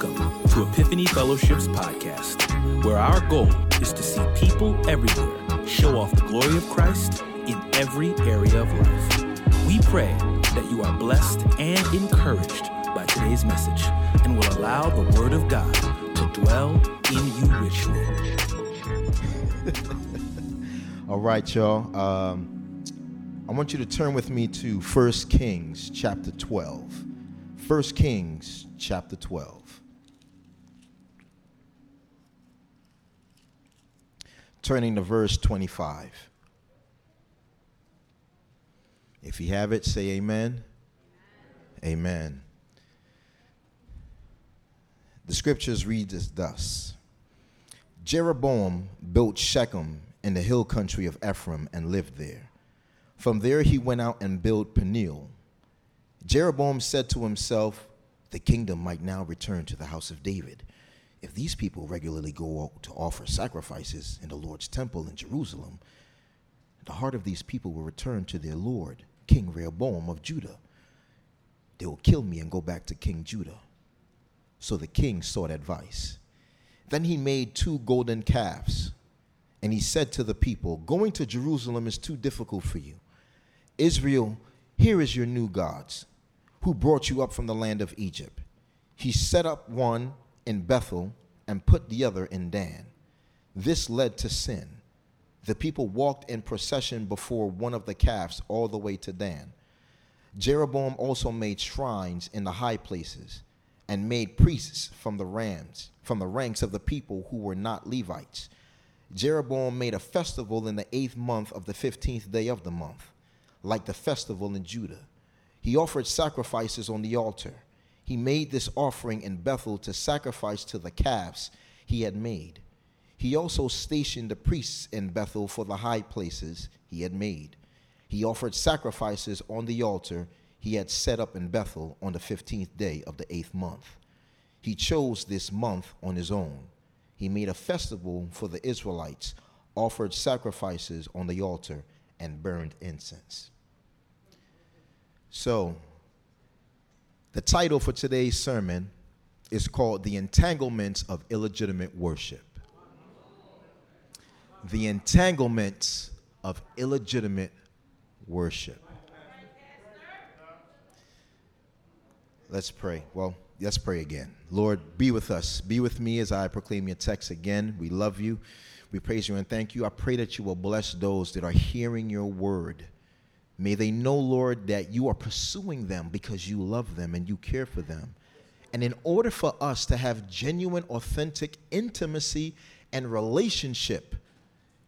Welcome to Epiphany Fellowship's podcast, where our goal is to see people everywhere show off the glory of Christ in every area of life. We pray that you are blessed and encouraged by today's message and will allow the Word of God to dwell in you richly. All right, y'all. Um, I want you to turn with me to 1 Kings chapter 12. 1 Kings chapter 12. Turning to verse 25. If you have it, say amen. Amen. amen. The scriptures read as thus Jeroboam built Shechem in the hill country of Ephraim and lived there. From there he went out and built Peniel Jeroboam said to himself, The kingdom might now return to the house of David. If these people regularly go out to offer sacrifices in the Lord's temple in Jerusalem, the heart of these people will return to their Lord, King Rehoboam of Judah. They will kill me and go back to King Judah. So the king sought advice. Then he made two golden calves, and he said to the people, Going to Jerusalem is too difficult for you. Israel, here is your new gods who brought you up from the land of Egypt. He set up one in Bethel and put the other in Dan. This led to sin. The people walked in procession before one of the calves all the way to Dan. Jeroboam also made shrines in the high places and made priests from the rams, from the ranks of the people who were not Levites. Jeroboam made a festival in the eighth month of the fifteenth day of the month, like the festival in Judah he offered sacrifices on the altar. He made this offering in Bethel to sacrifice to the calves he had made. He also stationed the priests in Bethel for the high places he had made. He offered sacrifices on the altar he had set up in Bethel on the 15th day of the eighth month. He chose this month on his own. He made a festival for the Israelites, offered sacrifices on the altar, and burned incense. So, the title for today's sermon is called The Entanglements of Illegitimate Worship. The Entanglements of Illegitimate Worship. Let's pray. Well, let's pray again. Lord, be with us. Be with me as I proclaim your text again. We love you. We praise you and thank you. I pray that you will bless those that are hearing your word May they know, Lord, that you are pursuing them because you love them and you care for them. And in order for us to have genuine, authentic intimacy and relationship,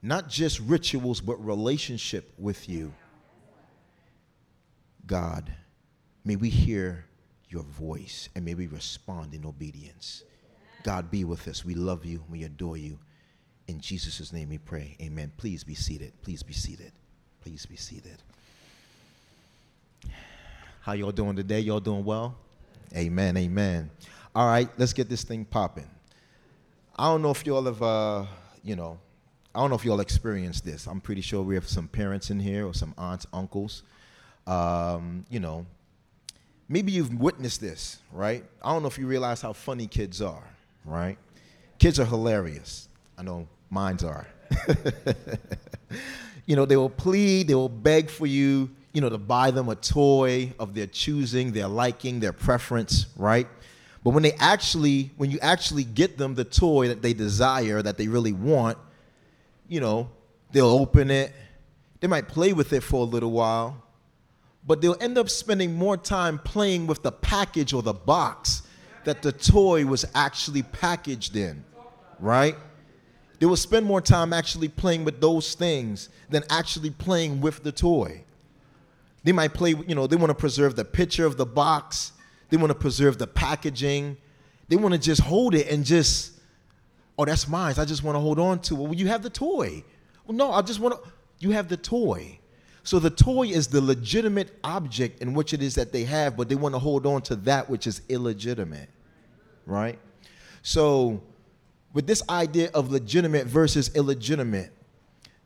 not just rituals, but relationship with you, God, may we hear your voice and may we respond in obedience. God, be with us. We love you. We adore you. In Jesus' name we pray. Amen. Please be seated. Please be seated. Please be seated. How y'all doing today? Y'all doing well? Amen, amen. All right, let's get this thing popping. I don't know if y'all have, uh, you know, I don't know if y'all experienced this. I'm pretty sure we have some parents in here or some aunts, uncles. Um, you know, maybe you've witnessed this, right? I don't know if you realize how funny kids are, right? Kids are hilarious. I know mines are. you know, they will plead, they will beg for you you know, to buy them a toy of their choosing, their liking, their preference, right? But when they actually, when you actually get them the toy that they desire, that they really want, you know, they'll open it. They might play with it for a little while, but they'll end up spending more time playing with the package or the box that the toy was actually packaged in, right? They will spend more time actually playing with those things than actually playing with the toy. They might play, you know, they want to preserve the picture of the box. They want to preserve the packaging. They want to just hold it and just, oh, that's mine. I just want to hold on to it. Well, you have the toy. Well, no, I just want to, you have the toy. So the toy is the legitimate object in which it is that they have, but they want to hold on to that which is illegitimate, right? So, with this idea of legitimate versus illegitimate,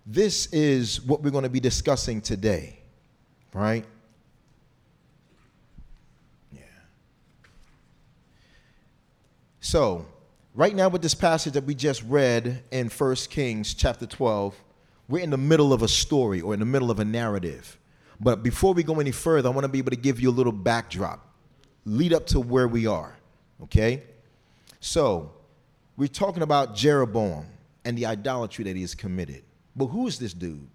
this is what we're going to be discussing today right? Yeah. So, right now with this passage that we just read in 1 Kings chapter 12, we're in the middle of a story or in the middle of a narrative. But before we go any further, I want to be able to give you a little backdrop, lead up to where we are. Okay? So, we're talking about Jeroboam and the idolatry that he has committed. But who is this dude?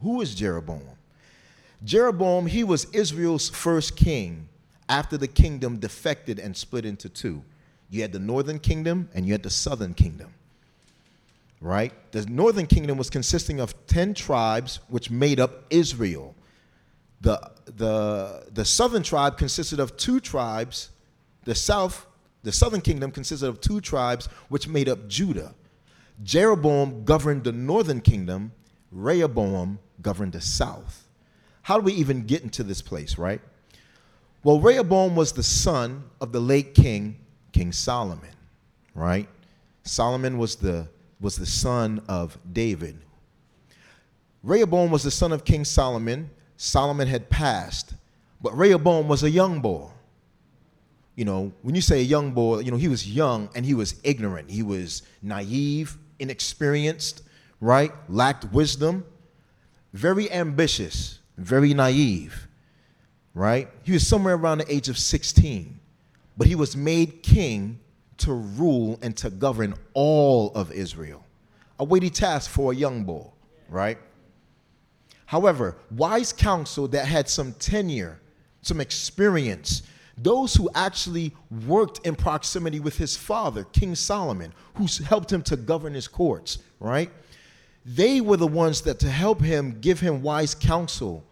Who is Jeroboam? Jeroboam, he was Israel's first king after the kingdom defected and split into two. You had the northern kingdom and you had the southern kingdom. Right? The northern kingdom was consisting of 10 tribes which made up Israel. The, the, the southern tribe consisted of two tribes. The south, the southern kingdom consisted of two tribes which made up Judah. Jeroboam governed the northern kingdom, Rehoboam governed the south. How do we even get into this place, right? Well, Rehoboam was the son of the late king, King Solomon, right? Solomon was the, was the son of David. Rehoboam was the son of King Solomon. Solomon had passed, but Rehoboam was a young boy. You know, when you say a young boy, you know, he was young and he was ignorant. He was naive, inexperienced, right? Lacked wisdom, very ambitious, very naive right? He was somewhere around the age of 16, but he was made king to rule and to govern all of Israel. A weighty task for a young boy, right? However, wise counsel that had some tenure, some experience, those who actually worked in proximity with his father, King Solomon, who helped him to govern his courts, right? They were the ones that to help him give him wise counsel.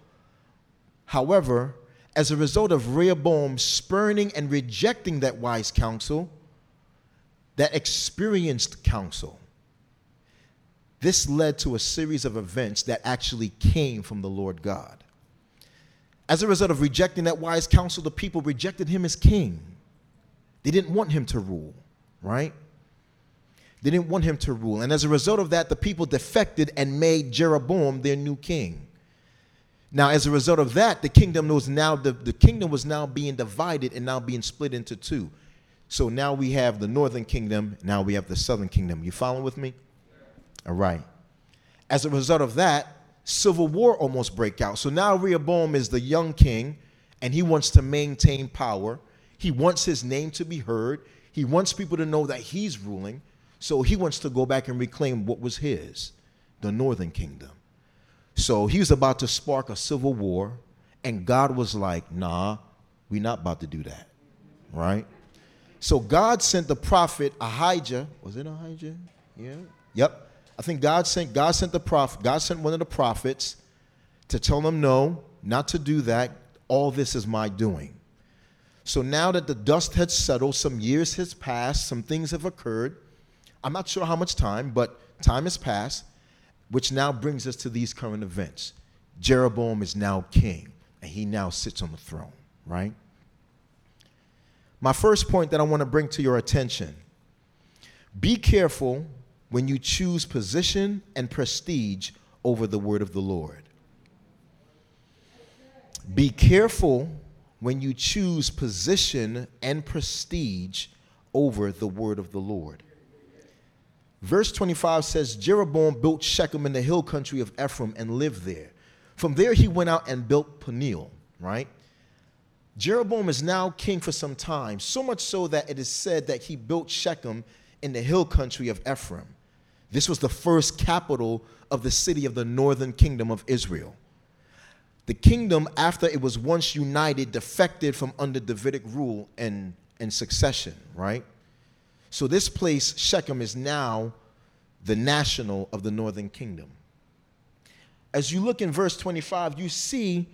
However, as a result of Rehoboam spurning and rejecting that wise counsel, that experienced counsel, this led to a series of events that actually came from the Lord God. As a result of rejecting that wise counsel, the people rejected him as king. They didn't want him to rule, right? They didn't want him to rule. And as a result of that, the people defected and made Jeroboam their new king. Now, as a result of that, the kingdom was now the, the kingdom was now being divided and now being split into two. So now we have the northern kingdom, now we have the southern kingdom. You following with me? All right. As a result of that, civil war almost break out. So now Rehoboam is the young king and he wants to maintain power. He wants his name to be heard. He wants people to know that he's ruling. So he wants to go back and reclaim what was his, the northern kingdom. So he was about to spark a civil war, and God was like, nah, we're not about to do that. Right? So God sent the prophet Ahijah. Was it Ahijah? Yeah. Yep. I think God sent God sent the prophet, God sent one of the prophets to tell them no, not to do that. All this is my doing. So now that the dust had settled, some years has passed, some things have occurred. I'm not sure how much time, but time has passed which now brings us to these current events. Jeroboam is now king, and he now sits on the throne, right? My first point that I want to bring to your attention be careful when you choose position and prestige over the word of the Lord. Be careful when you choose position and prestige over the word of the Lord. Verse 25 says Jeroboam built Shechem in the hill country of Ephraim and lived there. From there he went out and built Peniel, right? Jeroboam is now king for some time, so much so that it is said that he built Shechem in the hill country of Ephraim. This was the first capital of the city of the northern kingdom of Israel. The kingdom, after it was once united, defected from under Davidic rule and, and succession, right? So this place, Shechem, is now the national of the northern kingdom. As you look in verse 25, you see,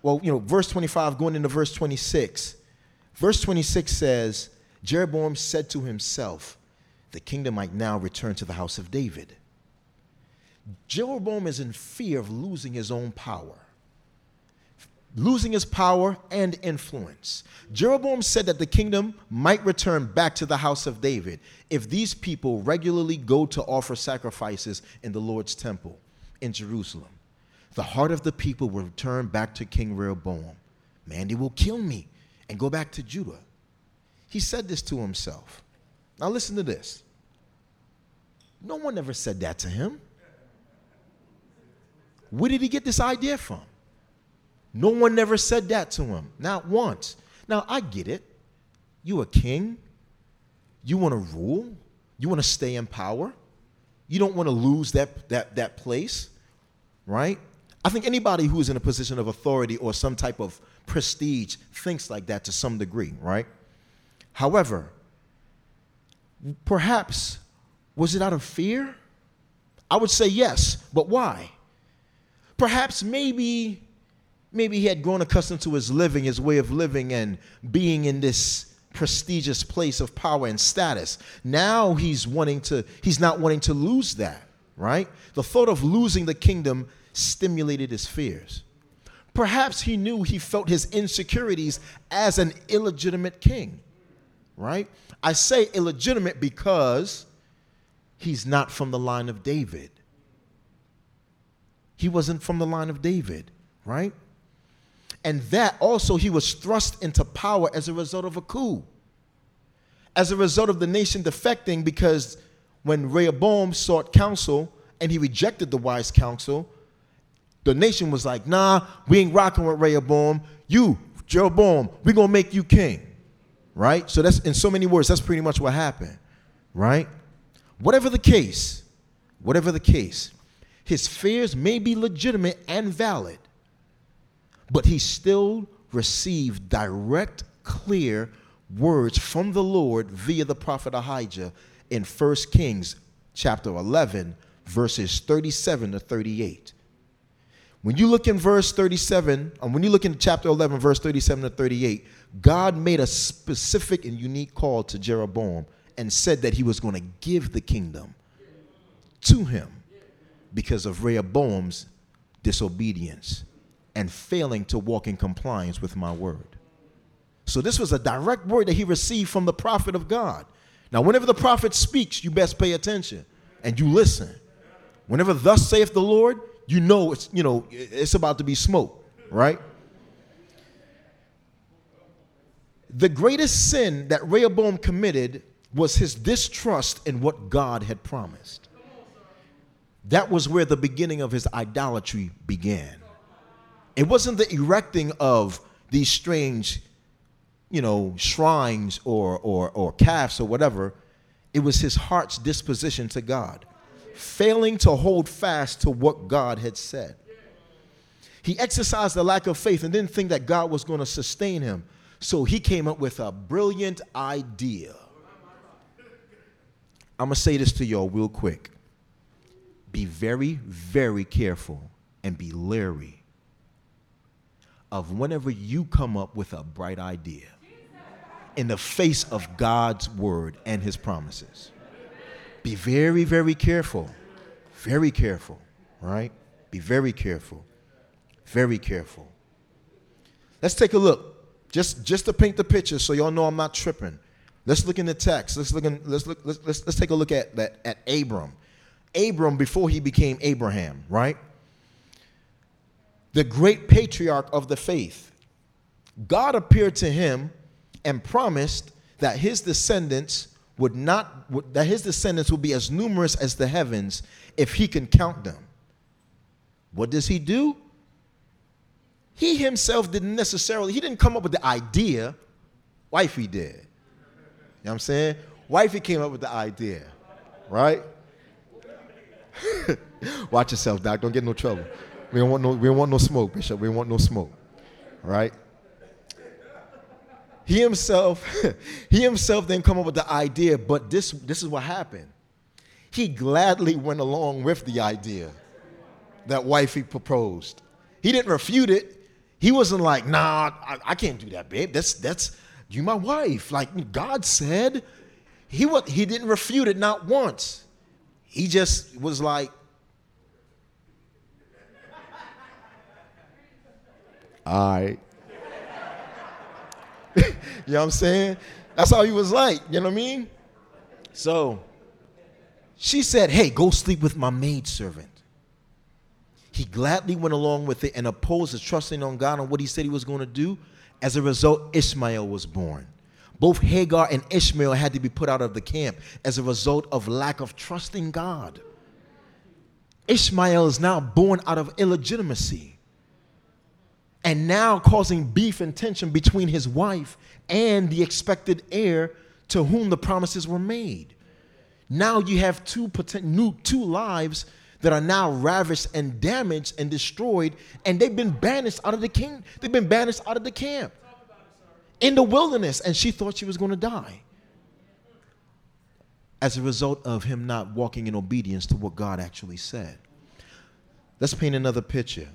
well, you know, verse 25 going into verse 26. Verse 26 says, Jeroboam said to himself, the kingdom might now return to the house of David. Jeroboam is in fear of losing his own power losing his power and influence. Jeroboam said that the kingdom might return back to the house of David if these people regularly go to offer sacrifices in the Lord's temple in Jerusalem. The heart of the people will return back to King Rehoboam. Man, they will kill me and go back to Judah. he said this to himself. Now, listen to this. No one ever said that to him. Where did he get this idea from? No one ever said that to him, not once. Now, I get it. You a king. You want to rule. You want to stay in power. You don't want to lose that, that, that place, right? I think anybody who is in a position of authority or some type of prestige thinks like that to some degree, right? However, perhaps was it out of fear? I would say yes, but why? Perhaps maybe maybe he had grown accustomed to his living, his way of living and being in this prestigious place of power and status. Now he's wanting to he's not wanting to lose that, right? The thought of losing the kingdom stimulated his fears. Perhaps he knew he felt his insecurities as an illegitimate king, right? I say illegitimate because he's not from the line of David. He wasn't from the line of David, right? And that also he was thrust into power as a result of a coup. As a result of the nation defecting, because when Rehoboam sought counsel and he rejected the wise counsel, the nation was like, nah, we ain't rocking with Rehoboam. You, Jeroboam, we gonna make you king. Right? So that's in so many words, that's pretty much what happened. Right? Whatever the case, whatever the case, his fears may be legitimate and valid, but he still received direct, clear words from the Lord via the prophet Ahijah in 1 Kings chapter 11, verses 37 to 38. When you look in verse 37, and when you look in chapter 11, verse 37 to 38, God made a specific and unique call to Jeroboam and said that he was going to give the kingdom to him because of Rehoboam's disobedience and failing to walk in compliance with my word. So, this was a direct word that he received from the prophet of God. Now, whenever the prophet speaks, you best pay attention and you listen. Whenever thus saith the Lord, you know it's you know it's about to be smoke, right? The greatest sin that Rehoboam committed was his distrust in what God had promised. That was where the beginning of his idolatry began. It wasn't the erecting of these strange, you know, shrines or, or, or calves or whatever. It was his heart's disposition to God failing to hold fast to what God had said. He exercised a lack of faith and didn't think that God was going to sustain him. So he came up with a brilliant idea. I'm going to say this to y'all real quick. Be very, very careful and be leery of whenever you come up with a bright idea in the face of God's word and his promises. Be very, very careful. Very careful, right? Be very careful. Very careful. Let's take a look. Just just to paint the picture so y'all know I'm not tripping. Let's look in the text. Let's look in, let's look let's, let's, let's take a look at that at Abram. Abram before he became Abraham, right? The great patriarch of the faith. God appeared to him and promised that his descendants would not that his descendants would be as numerous as the heavens if he can count them. What does he do? He himself didn't necessarily, he didn't come up with the idea. Wifey did. You know what I'm saying? Wifey came up with the idea, right? Watch yourself, Doc. Don't get no trouble. We don't want no, we don't want no smoke, Bishop. We don't want no smoke. Right? He himself, he himself didn't come up with the idea, but this, this is what happened. He gladly went along with the idea that wifey proposed. He didn't refute it. He wasn't like, nah, I, I can't do that, babe. That's that's you my wife. Like God said. He was, he didn't refute it not once. He just was like, all right. you know what I'm saying? That's how he was like, you know what I mean? So she said, Hey, go sleep with my maidservant. He gladly went along with it and opposed his trusting on God and what he said he was going to do. As a result, Ishmael was born. Both Hagar and Ishmael had to be put out of the camp as a result of lack of trusting God. Ishmael is now born out of illegitimacy and now causing beef and tension between his wife and the expected heir to whom the promises were made. Now you have two new two lives that are now ravished and damaged and destroyed, and they've been banished out of the king. They've been banished out of the camp in the wilderness, and she thought she was going to die as a result of him not walking in obedience to what God actually said. Let's paint another picture.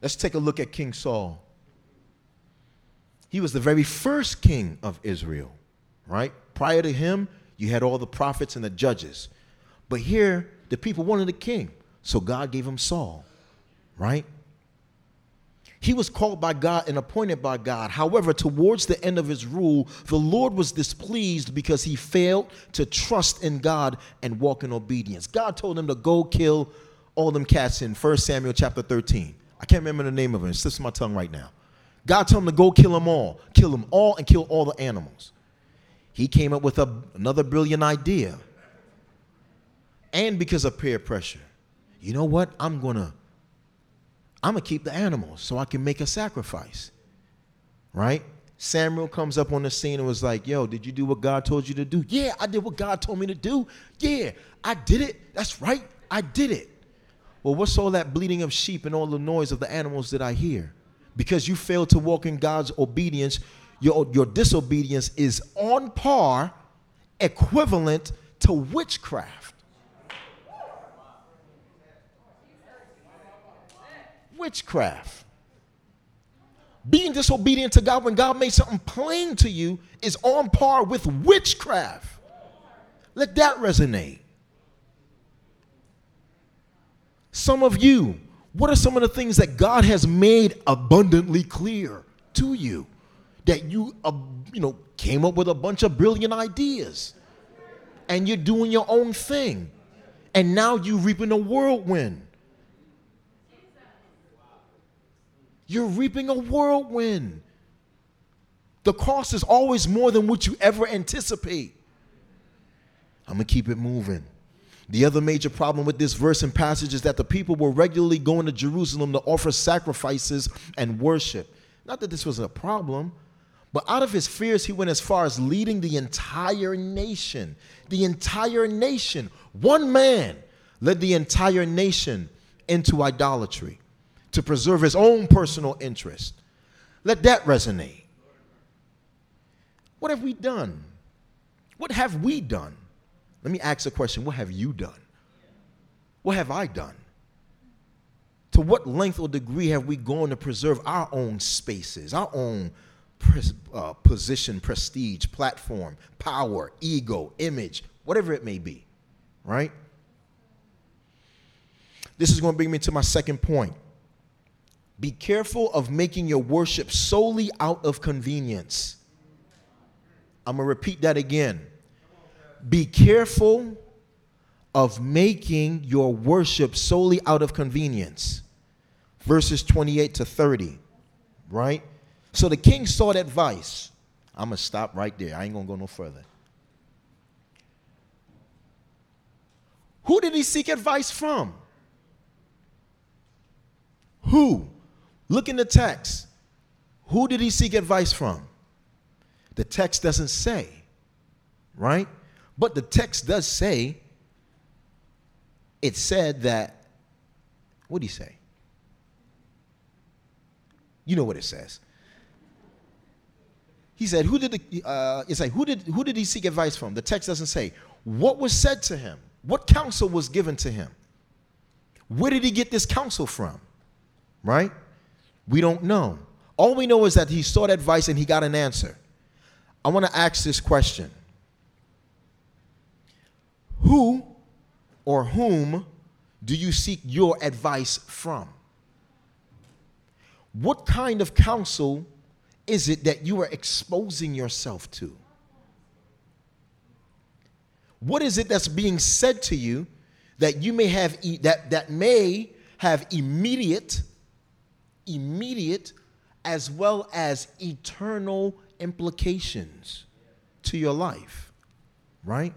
Let's take a look at King Saul. He was the very first king of Israel, right? Prior to him, you had all the prophets and the judges. But here, the people wanted a king. So God gave him Saul, right? He was called by God and appointed by God. However, towards the end of his rule, the Lord was displeased because he failed to trust in God and walk in obedience. God told him to go kill all them cats in 1 Samuel chapter 13. I can't remember the name of it. It slips my tongue right now. God told him to go kill them all, kill them all, and kill all the animals. He came up with a, another brilliant idea. And because of peer pressure, you know what? I'm gonna I'm to keep the animals so I can make a sacrifice. Right? Samuel comes up on the scene and was like, Yo, did you do what God told you to do? Yeah, I did what God told me to do. Yeah, I did it. That's right. I did it. Well, what's all that bleating of sheep and all the noise of the animals that I hear? Because you failed to walk in God's obedience, your, your disobedience is on par, equivalent to witchcraft. witchcraft. Being disobedient to God when God made something plain to you is on par with witchcraft. Let that resonate. Some of you, what are some of the things that God has made abundantly clear to you? That you, uh, you know, came up with a bunch of brilliant ideas and you're doing your own thing. And now you're reaping a whirlwind. you're reaping a whirlwind. The cost is always more than what you ever anticipate. I'm going to keep it moving. The other major problem with this verse and passage is that the people were regularly going to Jerusalem to offer sacrifices and worship. Not that this was a problem, but out of his fears, he went as far as leading the entire nation. The entire nation. One man led the entire nation into idolatry to preserve his own personal interest. Let that resonate. What have we done? What have we done? Let me ask a question What have you done? What have I done? To what length or degree have we gone to preserve our own spaces, our own pres- uh, position, prestige, platform, power, ego, image, whatever it may be, right? This is going to bring me to my second point. Be careful of making your worship solely out of convenience. I'm going to repeat that again. Be careful of making your worship solely out of convenience. Verses 28 to 30, right? So the king sought advice. I'm going to stop right there. I ain't going to go no further. Who did he seek advice from? Who? Look in the text. Who did he seek advice from? The text doesn't say, right? But the text does say, it said that, what do he say? You know what it says. He said, who did the, uh, it's like, who did, who did he seek advice from? The text doesn't say. What was said to him? What counsel was given to him? Where did he get this counsel from? Right? We don't know. All we know is that he sought advice and he got an answer. I want to ask this question Who or whom do you seek your advice from? What kind of counsel is it that you are exposing yourself to? What is it that's being said to you that you may have e- that that may have immediate immediate as well as eternal implications to your life, right?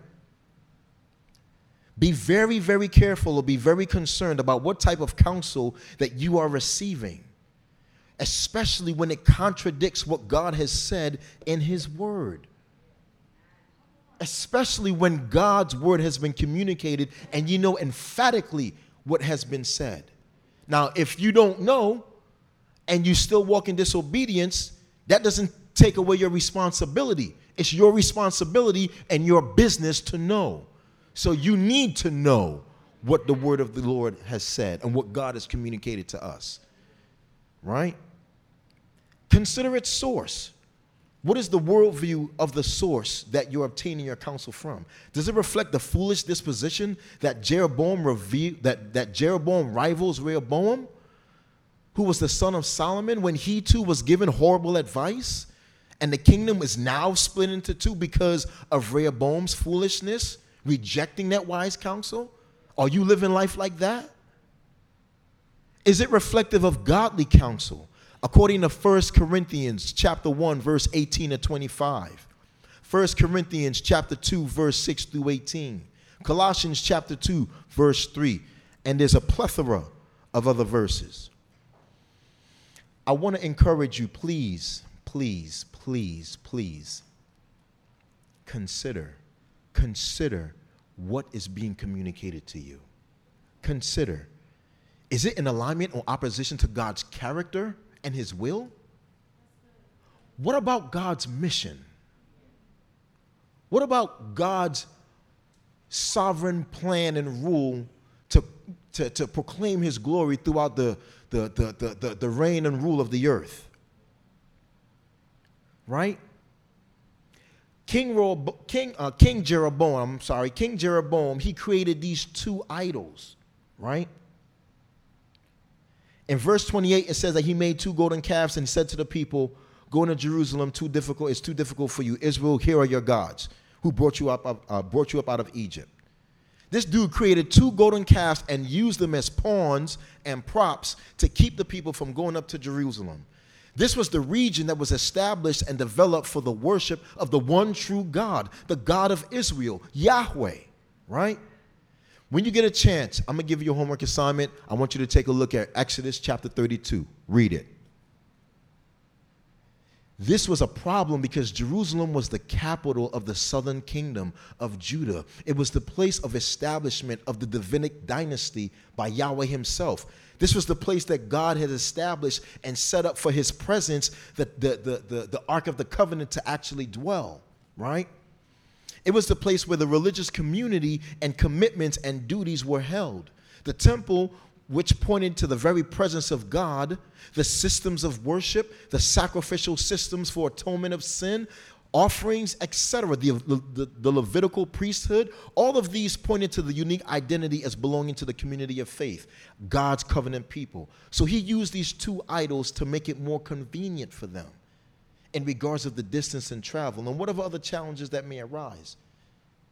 Be very, very careful or be very concerned about what type of counsel that you are receiving, especially when it contradicts what God has said in His Word. Especially when God's Word has been communicated and you know emphatically what has been said. Now, if you don't know and you still walk in disobedience, that doesn't take away your responsibility. It's your responsibility and your business to know. So you need to know what the word of the Lord has said and what God has communicated to us. Right? Consider its source. What is the worldview of the source that you're obtaining your counsel from? Does it reflect the foolish disposition that Jeroboam revealed, that, that Jeroboam rivals Rehoboam, who was the son of Solomon, when he too was given horrible advice? And the kingdom is now split into two because of Rehoboam's foolishness, rejecting that wise counsel? Are you living life like that? Is it reflective of godly counsel? according to 1 Corinthians chapter 1 verse 18 to 25. 1 Corinthians chapter 2 verse 6 through 18. Colossians chapter 2 verse 3 and there's a plethora of other verses. I want to encourage you please, please, please, please consider consider what is being communicated to you. Consider is it in alignment or opposition to God's character? and his will? What about God's mission? What about God's sovereign plan and rule to, to, to proclaim his glory throughout the, the, the, the, the, the reign and rule of the earth? Right? King, King, uh, King Jeroboam, I'm sorry, King Jeroboam, he created these two idols, right? In verse 28, it says that he made two golden calves and said to the people, Going to Jerusalem, too difficult, it's too difficult for you. Israel, here are your gods who brought you up, uh, brought you up out of Egypt. This dude created two golden calves and used them as pawns and props to keep the people from going up to Jerusalem. This was the region that was established and developed for the worship of the one true God, the God of Israel, Yahweh, right? When you get a chance, I'm going to give you a homework assignment. I want you to take a look at Exodus chapter 32. Read it. This was a problem because Jerusalem was the capital of the southern kingdom of Judah. It was the place of establishment of the Davidic dynasty by Yahweh himself. This was the place that God had established and set up for his presence, the, the, the, the, the Ark of the Covenant to actually dwell, right? It was the place where the religious community and commitments and duties were held. The temple, which pointed to the very presence of God, the systems of worship, the sacrificial systems for atonement of sin, offerings, etc., the, the, the, Levitical priesthood, all of these pointed to the unique identity as belonging to the community of faith, God's covenant people. So he used these two idols to make it more convenient for them in regards of the distance and travel and whatever other challenges that may arise.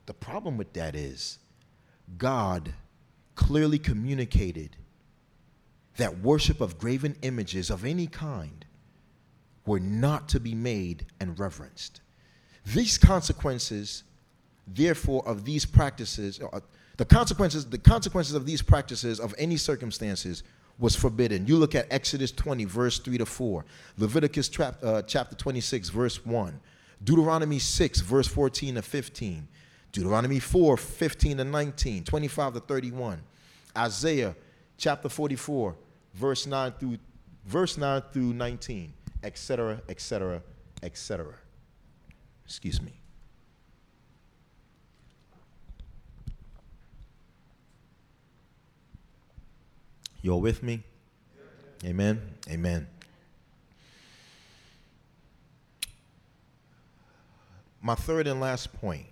The problem with that is God clearly communicated that worship of graven images of any kind were not to be made and reverenced. These consequences, therefore, of these practices, uh, the consequences, the consequences of these practices of any circumstances was forbidden. You look at Exodus 20, verse 3 to 4, Leviticus uh, chapter 26, verse 1, Deuteronomy 6, verse 14 to 15, Deuteronomy 4, 15 to 19, 25 to 31, Isaiah chapter 44, verse 9 through verse 9 through 19, etc., etc., etc. Excuse me. You're with me? Amen. Amen. My third and last point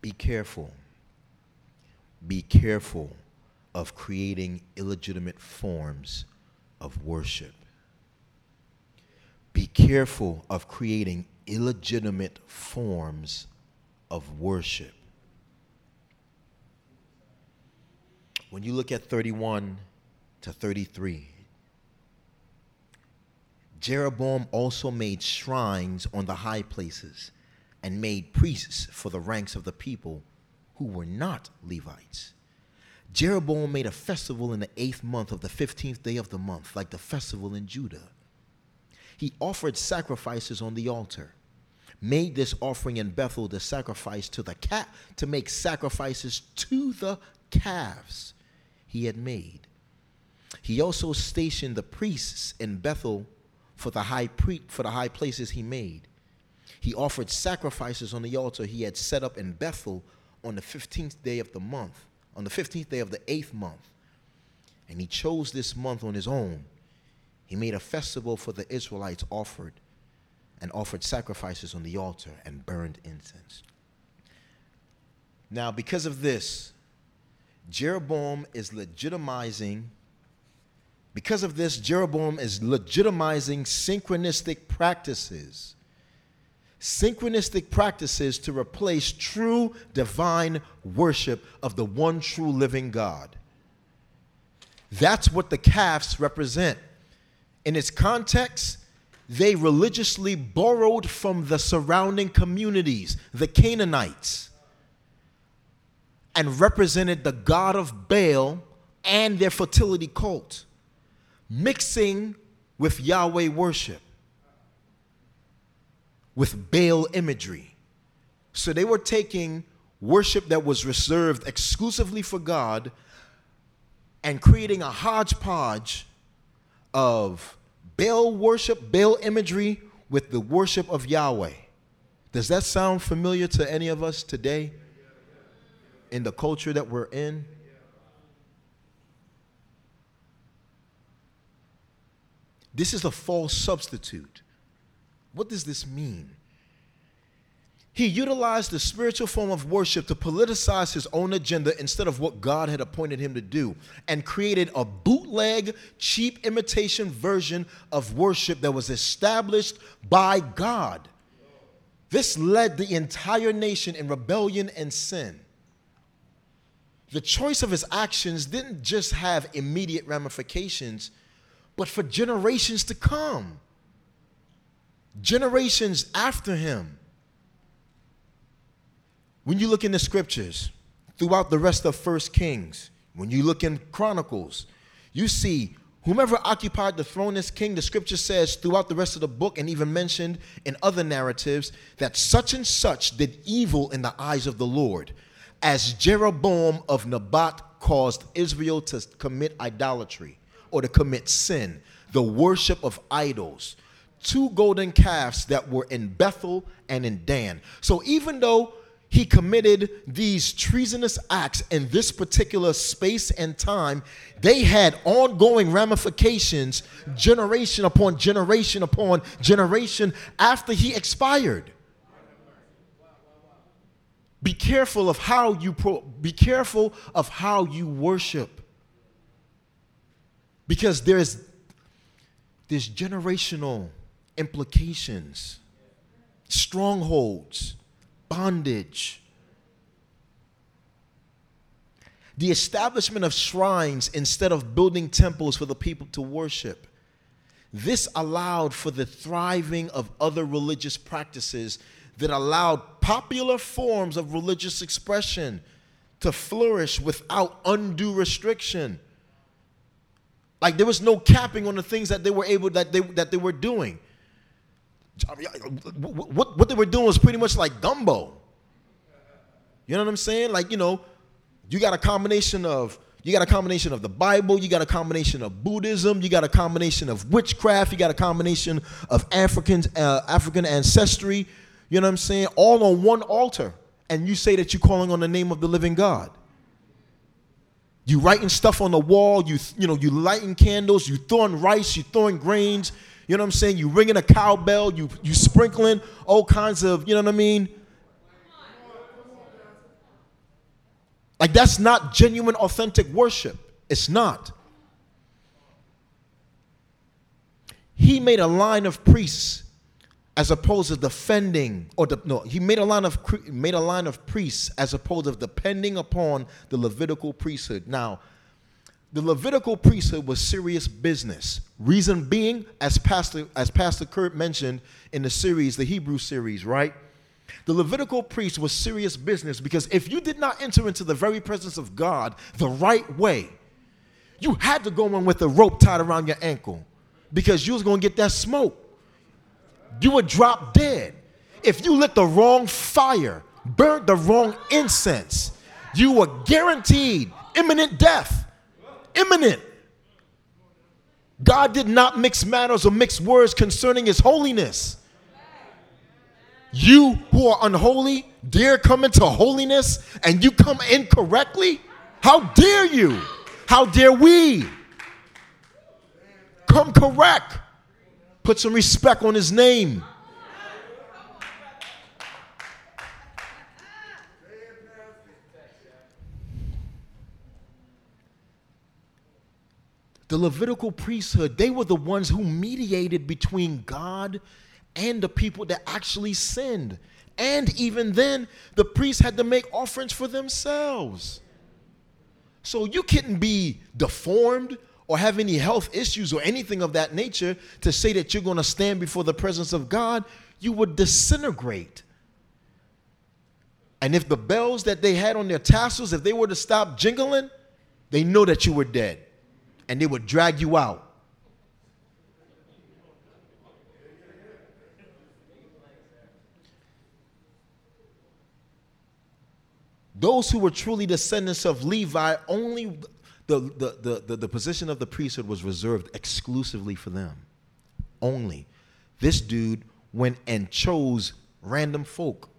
be careful. Be careful of creating illegitimate forms of worship. Be careful of creating illegitimate forms of worship. When you look at 31 to 33, Jeroboam also made shrines on the high places and made priests for the ranks of the people who were not Levites. Jeroboam made a festival in the eighth month of the fifteenth day of the month, like the festival in Judah. He offered sacrifices on the altar, made this offering in Bethel to sacrifice to the cat to make sacrifices to the calves he had made. He also stationed the priests in Bethel for the high pre- for the high places he made. He offered sacrifices on the altar he had set up in Bethel on the 15th day of the month, on the 15th day of the eighth month. And he chose this month on his own. He made a festival for the Israelites offered and offered sacrifices on the altar and burned incense. Now, because of this, Jeroboam is legitimizing, because of this, Jeroboam is legitimizing synchronistic practices. Synchronistic practices to replace true divine worship of the one true living God. That's what the calves represent. In its context, they religiously borrowed from the surrounding communities, the Canaanites and represented the god of Baal and their fertility cult, mixing with Yahweh worship, with Baal imagery. So they were taking worship that was reserved exclusively for God and creating a hodgepodge of Baal worship, Baal imagery with the worship of Yahweh. Does that sound familiar to any of us today? in the culture that we're in? This is a false substitute. What does this mean? He utilized the spiritual form of worship to politicize his own agenda instead of what God had appointed him to do, and created a bootleg, cheap imitation version of worship that was established by God. This led the entire nation in rebellion and sin the choice of his actions didn't just have immediate ramifications, but for generations to come, generations after him. When you look in the scriptures, throughout the rest of First Kings, when you look in Chronicles, you see whomever occupied the throne as king, the scripture says throughout the rest of the book, and even mentioned in other narratives, that such and such did evil in the eyes of the Lord as Jeroboam of Nebat caused Israel to commit idolatry or to commit sin, the worship of idols, two golden calves that were in Bethel and in Dan. So even though he committed these treasonous acts in this particular space and time, they had ongoing ramifications, generation upon generation upon generation after he expired. Be careful of how you pro- be careful of how you worship. Because there's this generational implications, strongholds, bondage. The establishment of shrines instead of building temples for the people to worship. This allowed for the thriving of other religious practices that allowed popular forms of religious expression to flourish without undue restriction. Like there was no capping on the things that they were able that they that they were doing. What, what they were doing was pretty much like gumbo. You know what I'm saying? Like, you know, you got a combination of you got a combination of the Bible, you got a combination of Buddhism, you got a combination of witchcraft, you got a combination of African uh, African ancestry, you know what I'm saying? All on one altar. And you say that you're calling on the name of the living God. You writing stuff on the wall, you you know, you lighting candles, you throwing rice, you throwing grains, you know what I'm saying? You ringing a cowbell, you you sprinkling all kinds of, you know what I mean? Like that's not genuine authentic worship. It's not. He made a line of priests as opposed to defending or the, no he made a line of made a line of priests as opposed to depending upon the levitical priesthood now the Levitical priesthood was serious business. Reason being, as Pastor as Pastor Kurt mentioned in the series, the Hebrew series, right? The Levitical priest was serious business because if you did not enter into the very presence of God the right way, you had to go in with a rope tied around your ankle because you was going to get that smoke. You would drop dead. If you lit the wrong fire, burned the wrong incense, you were guaranteed imminent death. Imminent. God did not mix matters or mix words concerning his holiness. You who are unholy dare come into holiness and you come incorrectly? How dare you? How dare we? Come correct. Put some respect on his name. The Levitical priesthood, they were the ones who mediated between God and the people that actually sinned. And even then, the priests had to make offerings for themselves. So you couldn't be deformed or have any health issues or anything of that nature to say that you're going to stand before the presence of God. You would disintegrate. And if the bells that they had on their tassels, if they were to stop jingling, they know that you were dead and they would drag you out. Those who were truly descendants of Levi, only the, the, the, the, the position of the priesthood was reserved exclusively for them. Only. This dude went and chose random folk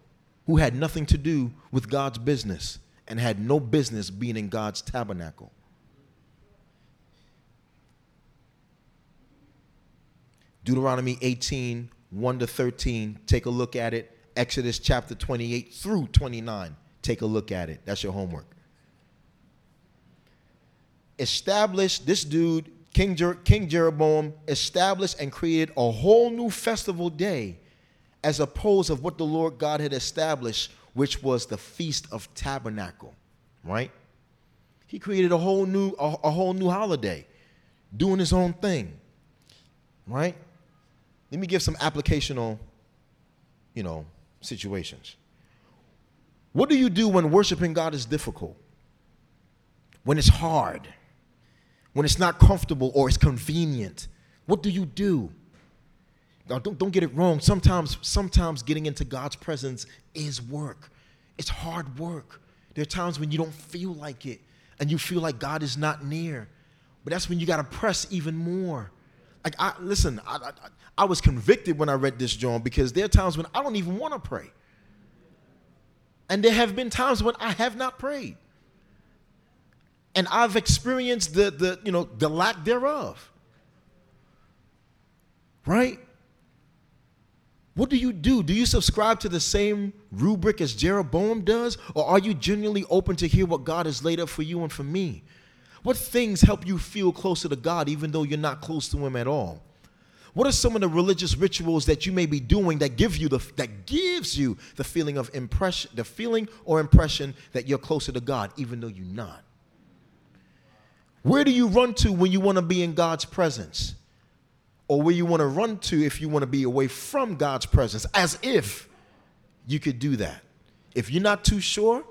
who had nothing to do with God's business and had no business being in God's tabernacle. Deuteronomy 18, 1 to 13, take a look at it. Exodus chapter 28 through 29, take a look at it. That's your homework. Established, this dude, King, Jer- King Jeroboam, established and created a whole new festival day as opposed of what the Lord God had established, which was the Feast of Tabernacle, right? He created a whole new, a, a whole new holiday, doing his own thing, right? Let me give some applicational, you know, situations. What do you do when worshiping God is difficult? When it's hard? When it's not comfortable or it's convenient? What do you do? Now, don't, don't get it wrong. Sometimes, sometimes getting into God's presence is work. It's hard work. There are times when you don't feel like it and you feel like God is not near. But that's when you got to press even more. Like I listen, I, I, I was convicted when I read this, John, because there are times when I don't even want to pray. And there have been times when I have not prayed. And I've experienced the, the you know the lack thereof. Right? What do you do? Do you subscribe to the same rubric as Jeroboam does? Or are you genuinely open to hear what God has laid up for you and for me? What things help you feel closer to God even though you're not close to him at all? What are some of the religious rituals that you may be doing that give you the that gives you the feeling of impression, the feeling or impression that you're closer to God even though you're not? Where do you run to when you want to be in God's presence? Or where you want to run to if you want to be away from God's presence, as if you could do that. If you're not too sure,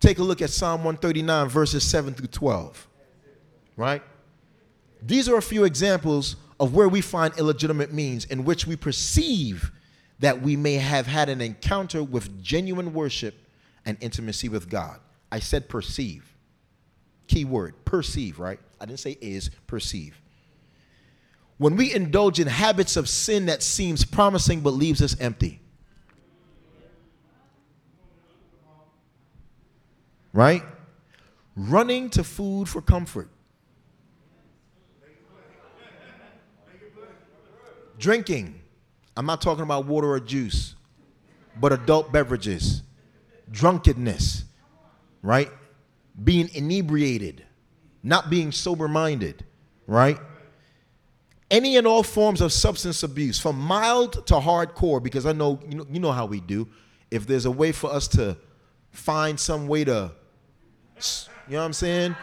Take a look at Psalm 139, verses 7 through 12. Right? These are a few examples of where we find illegitimate means in which we perceive that we may have had an encounter with genuine worship and intimacy with God. I said perceive. Key word, perceive, right? I didn't say is, perceive. When we indulge in habits of sin that seems promising but leaves us empty. right? Running to food for comfort. Drinking. I'm not talking about water or juice, but adult beverages. Drunkenness, right? Being inebriated, not being sober minded, right? Any and all forms of substance abuse, from mild to hardcore, because I know you know, you know how we do. If there's a way for us to find some way to you know what I'm saying?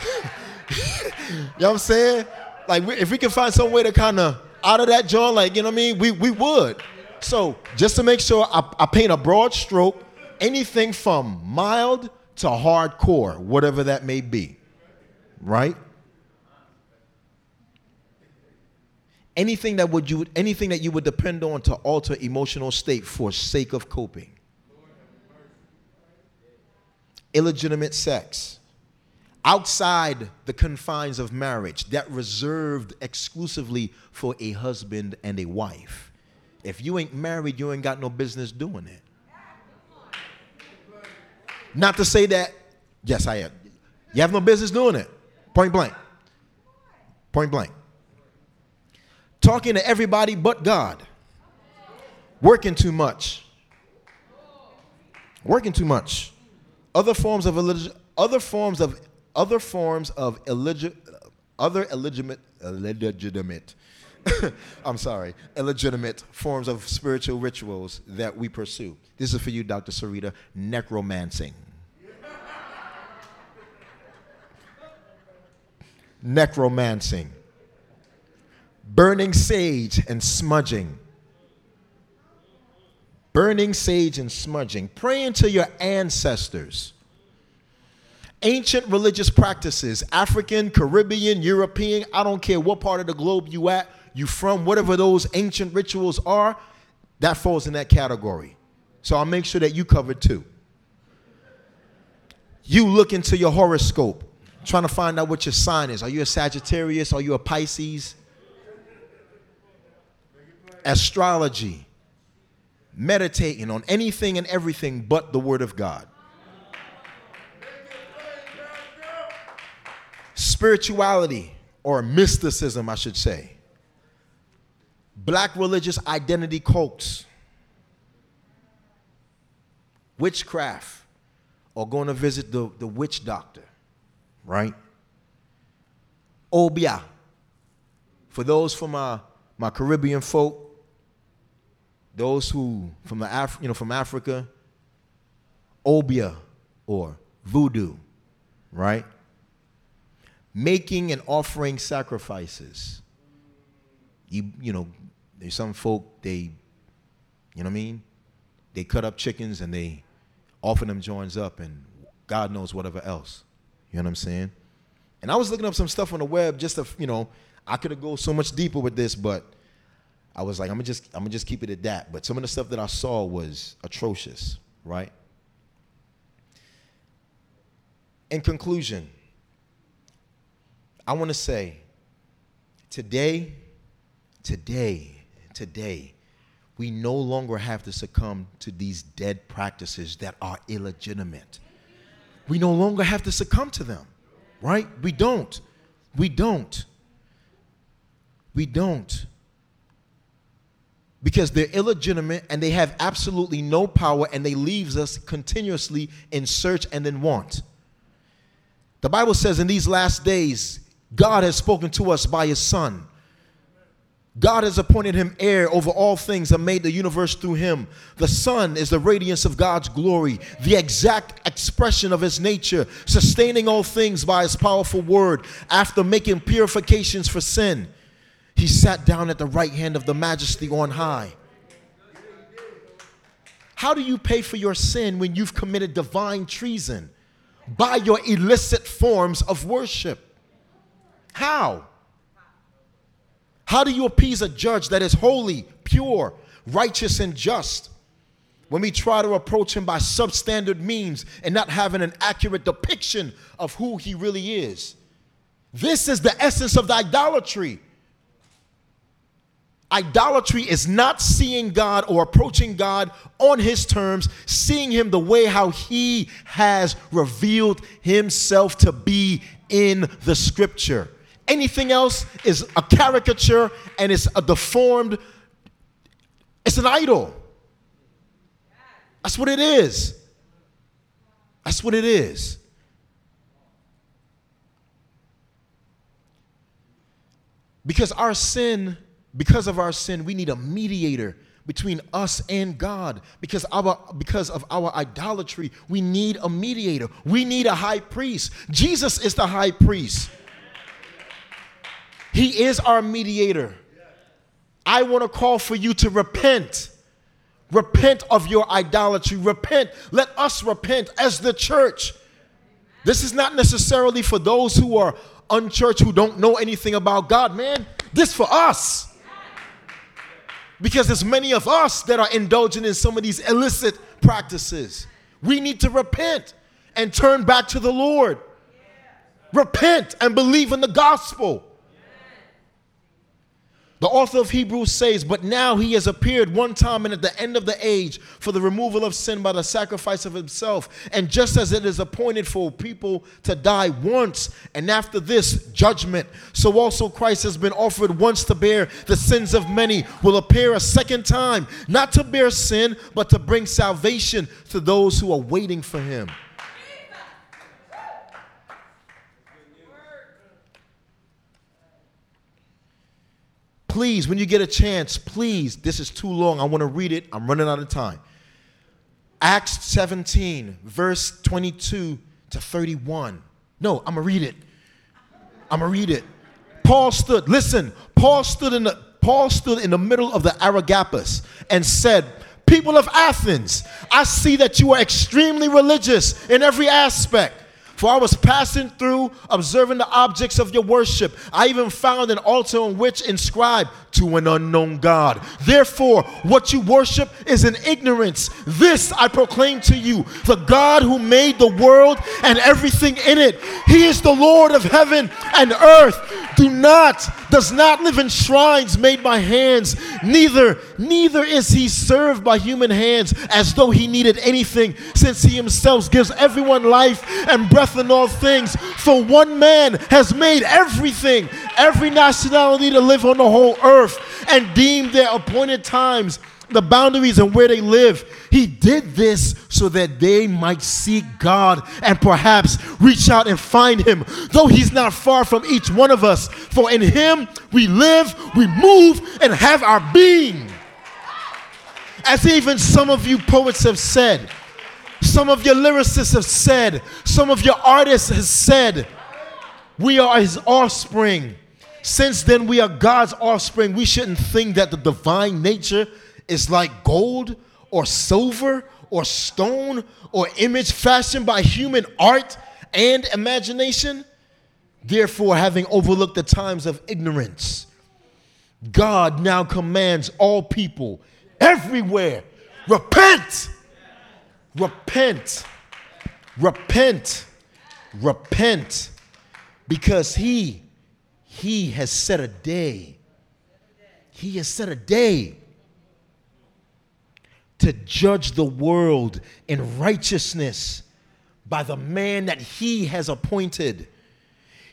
you know what I'm saying? Like, if we can find some way to kind of out of that joint, like, you know what I mean? We, we would. So, just to make sure I, I paint a broad stroke, anything from mild to hardcore, whatever that may be, right? Anything that would you anything that you would depend on to alter emotional state for sake of coping. Illegitimate sex outside the confines of marriage that reserved exclusively for a husband and a wife. If you ain't married, you ain't got no business doing it. Not to say that, yes, I am. You have no business doing it. Point blank. Point blank. Talking to everybody but God. Working too much. Working too much. Other forms of other forms of other forms of illegit, other illegitimate, illegitimate I'm sorry, illegitimate forms of spiritual rituals that we pursue. This is for you, Dr. Sarita, necromancing. necromancing. Burning sage and smudging. Burning sage and smudging. Praying to your ancestors ancient religious practices, African, Caribbean, European, I don't care what part of the globe you at, you from, whatever those ancient rituals are, that falls in that category. So I'll make sure that you covered too. You look into your horoscope, trying to find out what your sign is. Are you a Sagittarius? Are you a Pisces? Astrology, meditating on anything and everything but the Word of God. Spirituality or mysticism, I should say, black religious identity cults, witchcraft, or going to visit the, the witch doctor, right? Obeah. For those from my, my Caribbean folk, those who from the Af- you know from Africa, Obeah or voodoo, right? Making and offering sacrifices. You, you know, there's some folk, they, you know what I mean? They cut up chickens and they offer them joints up and God knows whatever else. You know what I'm saying? And I was looking up some stuff on the web just to, you know, I could have go so much deeper with this, but I was like, I'm gonna just I'm gonna just keep it at that. But some of the stuff that I saw was atrocious, right? In conclusion, I want to say today, today, today, we no longer have to succumb to these dead practices that are illegitimate. We no longer have to succumb to them, right? We don't. We don't. We don't. Because they're illegitimate and they have absolutely no power and they leaves us continuously in search and in want. The Bible says in these last days, God has spoken to us by his son. God has appointed him heir over all things and made the universe through him. The Son is the radiance of God's glory, the exact expression of his nature, sustaining all things by his powerful word. After making purifications for sin, he sat down at the right hand of the majesty on high. How do you pay for your sin when you've committed divine treason? By your illicit forms of worship. How? How do you appease a judge that is holy, pure, righteous, and just? When we try to approach him by substandard means and not having an accurate depiction of who he really is. This is the essence of the idolatry. Idolatry is not seeing God or approaching God on his terms, seeing him the way how he has revealed himself to be in the scripture. Anything else is a caricature and it's a deformed, it's an idol. That's what it is. That's what it is. Because our sin, because of our sin, we need a mediator between us and God because our because of our idolatry we need a mediator we need a high priest Jesus is the high priest he is our mediator. I want to call for you to repent. Repent of your idolatry. Repent. Let us repent as the church. This is not necessarily for those who are unchurched who don't know anything about God man. This for us. Because there's many of us that are indulging in some of these illicit practices. We need to repent and turn back to the Lord. Repent and believe in the gospel. The author of Hebrews says, But now he has appeared one time and at the end of the age for the removal of sin by the sacrifice of himself. And just as it is appointed for people to die once, and after this, judgment, so also Christ has been offered once to bear the sins of many, will appear a second time, not to bear sin, but to bring salvation to those who are waiting for him. Please, when you get a chance, please, this is too long. I want to read it. I'm running out of time. Acts 17, verse 22 to 31. No, I'm going to read it. I'm going to read it. Paul stood, listen, Paul stood in the Paul stood in the middle of the Areopagus and said, People of Athens, I see that you are extremely religious in every aspect. For I was passing through, observing the objects of your worship. I even found an altar on which inscribed to an unknown God. Therefore, what you worship is in ignorance. This I proclaim to you the God who made the world and everything in it. He is the Lord of heaven and earth. Do not, does not live in shrines made by hands, neither, neither is he served by human hands as though he needed anything, since he himself gives everyone life and breath in all things. For one man has made everything, every nationality to live on the whole earth, and deemed their appointed times the boundaries and where they live. He did this so that they might seek God and perhaps reach out and find Him, though He's not far from each one of us. For in Him we live, we move, and have our being. As even some of you poets have said, some of your lyricists have said, some of your artists have said, we are His offspring. Since then, we are God's offspring. We shouldn't think that the divine nature is like gold or silver or stone or image fashioned by human art and imagination. Therefore, having overlooked the times of ignorance, God now commands all people everywhere repent, repent, repent, repent, because He, He has set a day. He has set a day to judge the world in righteousness by the man that he has appointed.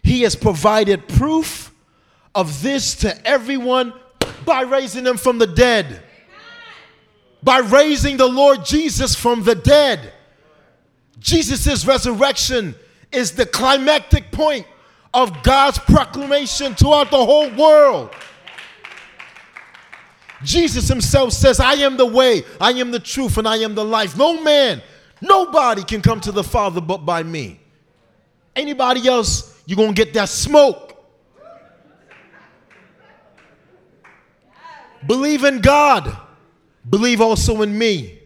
He has provided proof of this to everyone by raising them from the dead. By raising the Lord Jesus from the dead. Jesus' resurrection is the climactic point of God's proclamation throughout the whole world. Jesus himself says, I am the way, I am the truth, and I am the life. No man, nobody can come to the Father but by me. Anybody else, you're going to get that smoke. Believe in God, believe also in me.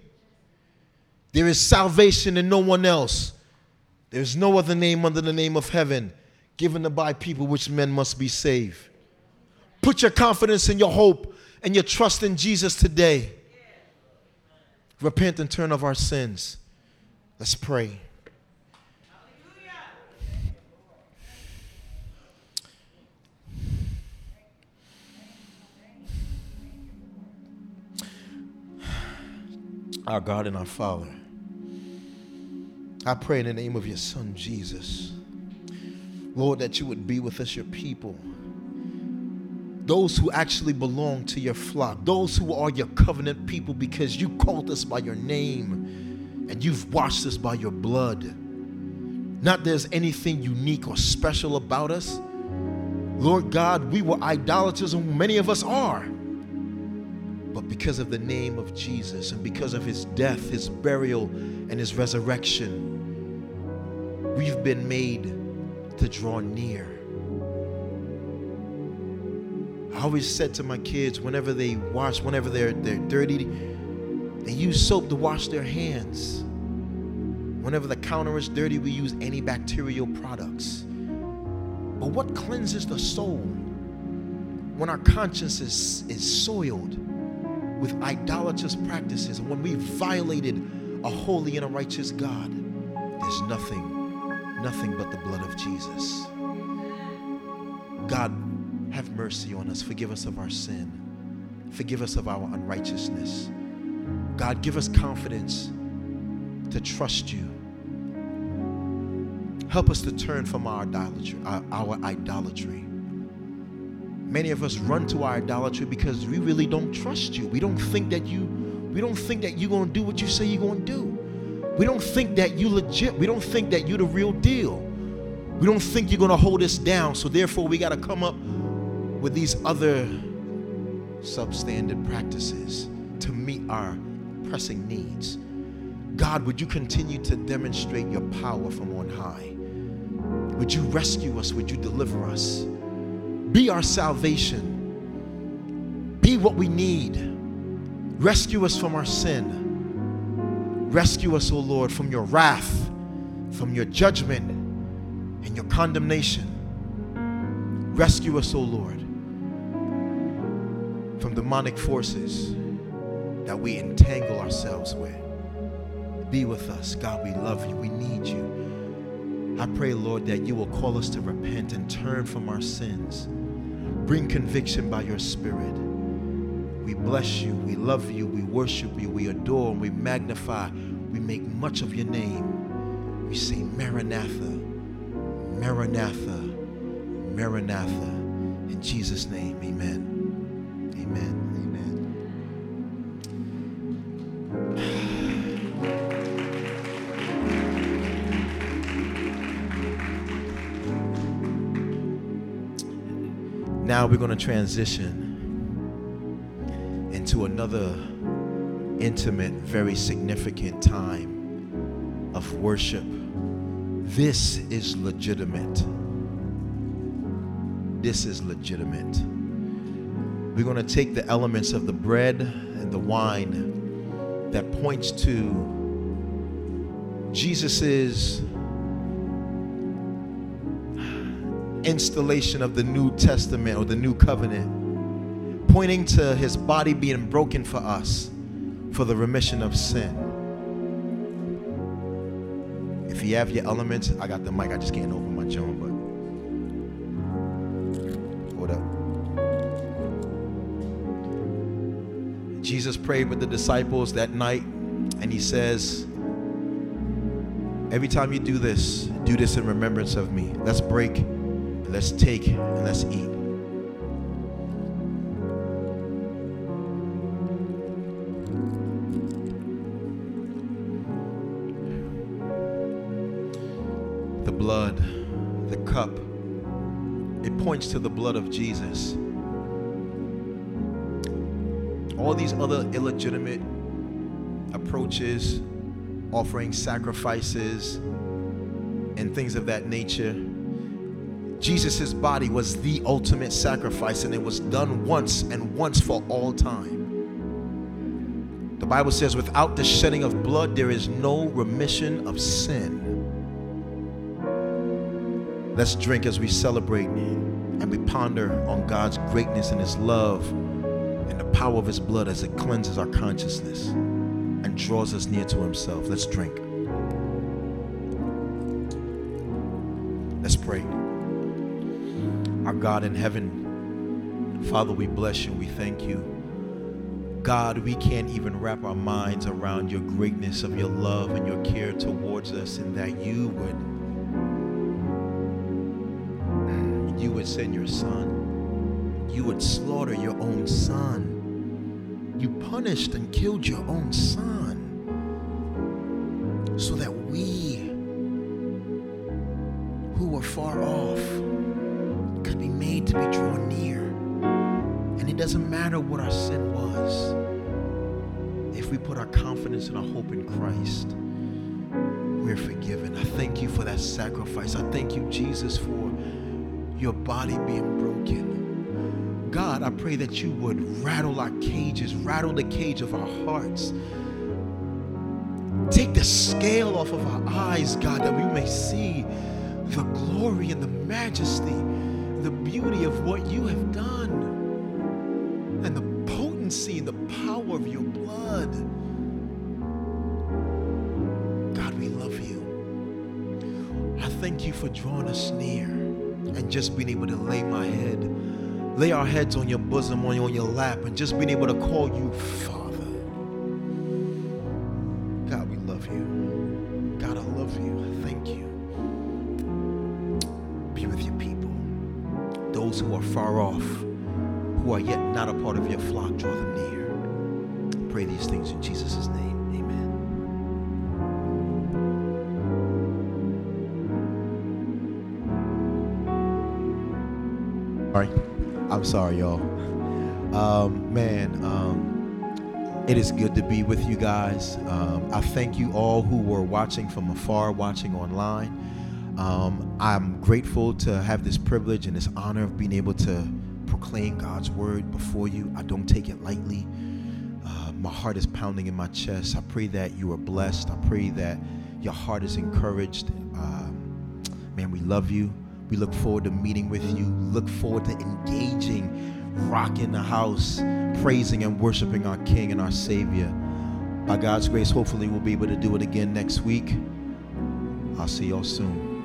There is salvation in no one else. There's no other name under the name of heaven given by people which men must be saved. Put your confidence and your hope and your trust in Jesus today. Repent and turn of our sins. Let's pray. Our God and our Father, I pray in the name of your Son, Jesus, Lord, that you would be with us, your people those who actually belong to your flock, those who are your covenant people because you called us by your name and you've washed us by your blood. Not there's anything unique or special about us. Lord God, we were idolaters, and many of us are. But because of the name of Jesus and because of his death, his burial, and his resurrection, we've been made to draw near. I always said to my kids whenever they wash, whenever they're, they're dirty, they use soap to wash their hands. Whenever the counter is dirty, we use antibacterial products. But what cleanses the soul when our conscience is, is soiled with idolatrous practices when we violated a holy and a righteous God? There's nothing, nothing but the blood of Jesus. God, have mercy on us. Forgive us of our sin. Forgive us of our unrighteousness. God, give us confidence to trust you. Help us to turn from our idolatry, our, our idolatry. Many of us run to our idolatry because we really don't trust you. We don't think that you we don't think that you're going to do what you say you're going to do. We don't think that you legit. We don't think that you're the real deal. We don't think you're going to hold us down. So therefore we got to come up with these other substandard practices to meet our pressing needs. God, would you continue to demonstrate your power from on high? Would you rescue us? Would you deliver us? Be our salvation. Be what we need. Rescue us from our sin. Rescue us, O oh Lord, from your wrath, from your judgment, and your condemnation. Rescue us, O oh Lord, from demonic forces that we entangle ourselves with. Be with us. God, we love you. We need you. I pray, Lord, that you will call us to repent and turn from our sins. Bring conviction by your Spirit. We bless you. We love you. We worship you. We adore and we magnify. We make much of your name. We say, Maranatha, Maranatha, Maranatha. In Jesus' name, amen. Amen. Now we're going to transition into another intimate, very significant time of worship. This is legitimate. This is legitimate. We're going to take the elements of the bread and the wine that points to Jesus's installation of the New Testament or the New Covenant, pointing to his body being broken for us for the remission of sin. If you have your elements, I got the mic. I just can't open my John, but what up? Jesus prayed with the disciples that night, and he says, Every time you do this, do this in remembrance of me. Let's break Let's take and let's eat. The blood, the cup, it points to the blood of Jesus. All these other illegitimate approaches, offering sacrifices and things of that nature Jesus' body was the ultimate sacrifice, and it was done once and once for all time. The Bible says, without the shedding of blood, there is no remission of sin. Let's drink as we celebrate and we ponder on God's greatness and His love and the power of His blood as it cleanses our consciousness and draws us near to Himself. Let's drink. Let's pray. Our God in heaven, Father, we bless you. We thank you. God, we can't even wrap our minds around your greatness of your love and your care towards us, and that you would you would send your son. You would slaughter your own son. You punished and killed your own son so that we who were far off to be drawn near. And it doesn't matter what our sin was. if we put our confidence and our hope in Christ, we're forgiven. I thank you for that sacrifice. I thank you, Jesus, for your body being broken. God, I pray that you would rattle our cages, rattle the cage of our hearts. Take the scale off of our eyes, God, that we may see the glory and the majesty, the beauty of what you have done, and the potency and the power of your blood. God, we love you. I thank you for drawing us near and just being able to lay my head, lay our heads on your bosom, on your, lap, and just being able to call you Father. God, we love you. God, I love you. Those who are far off, who are yet not a part of your flock, draw them near. Pray these things in Jesus' name. Amen. All right. I'm sorry, y'all. Um, man, um, it is good to be with you guys. Um, I thank you all who were watching from afar, watching online. Um, I'm grateful to have this privilege and this honor of being able to proclaim God's word before you. I don't take it lightly. Uh, my heart is pounding in my chest. I pray that you are blessed. I pray that your heart is encouraged. Um, man, we love you. We look forward to meeting with you. Look forward to engaging, rocking the house, praising and worshiping our King and our Savior. By God's grace, hopefully, we'll be able to do it again next week. I'll see y'all soon.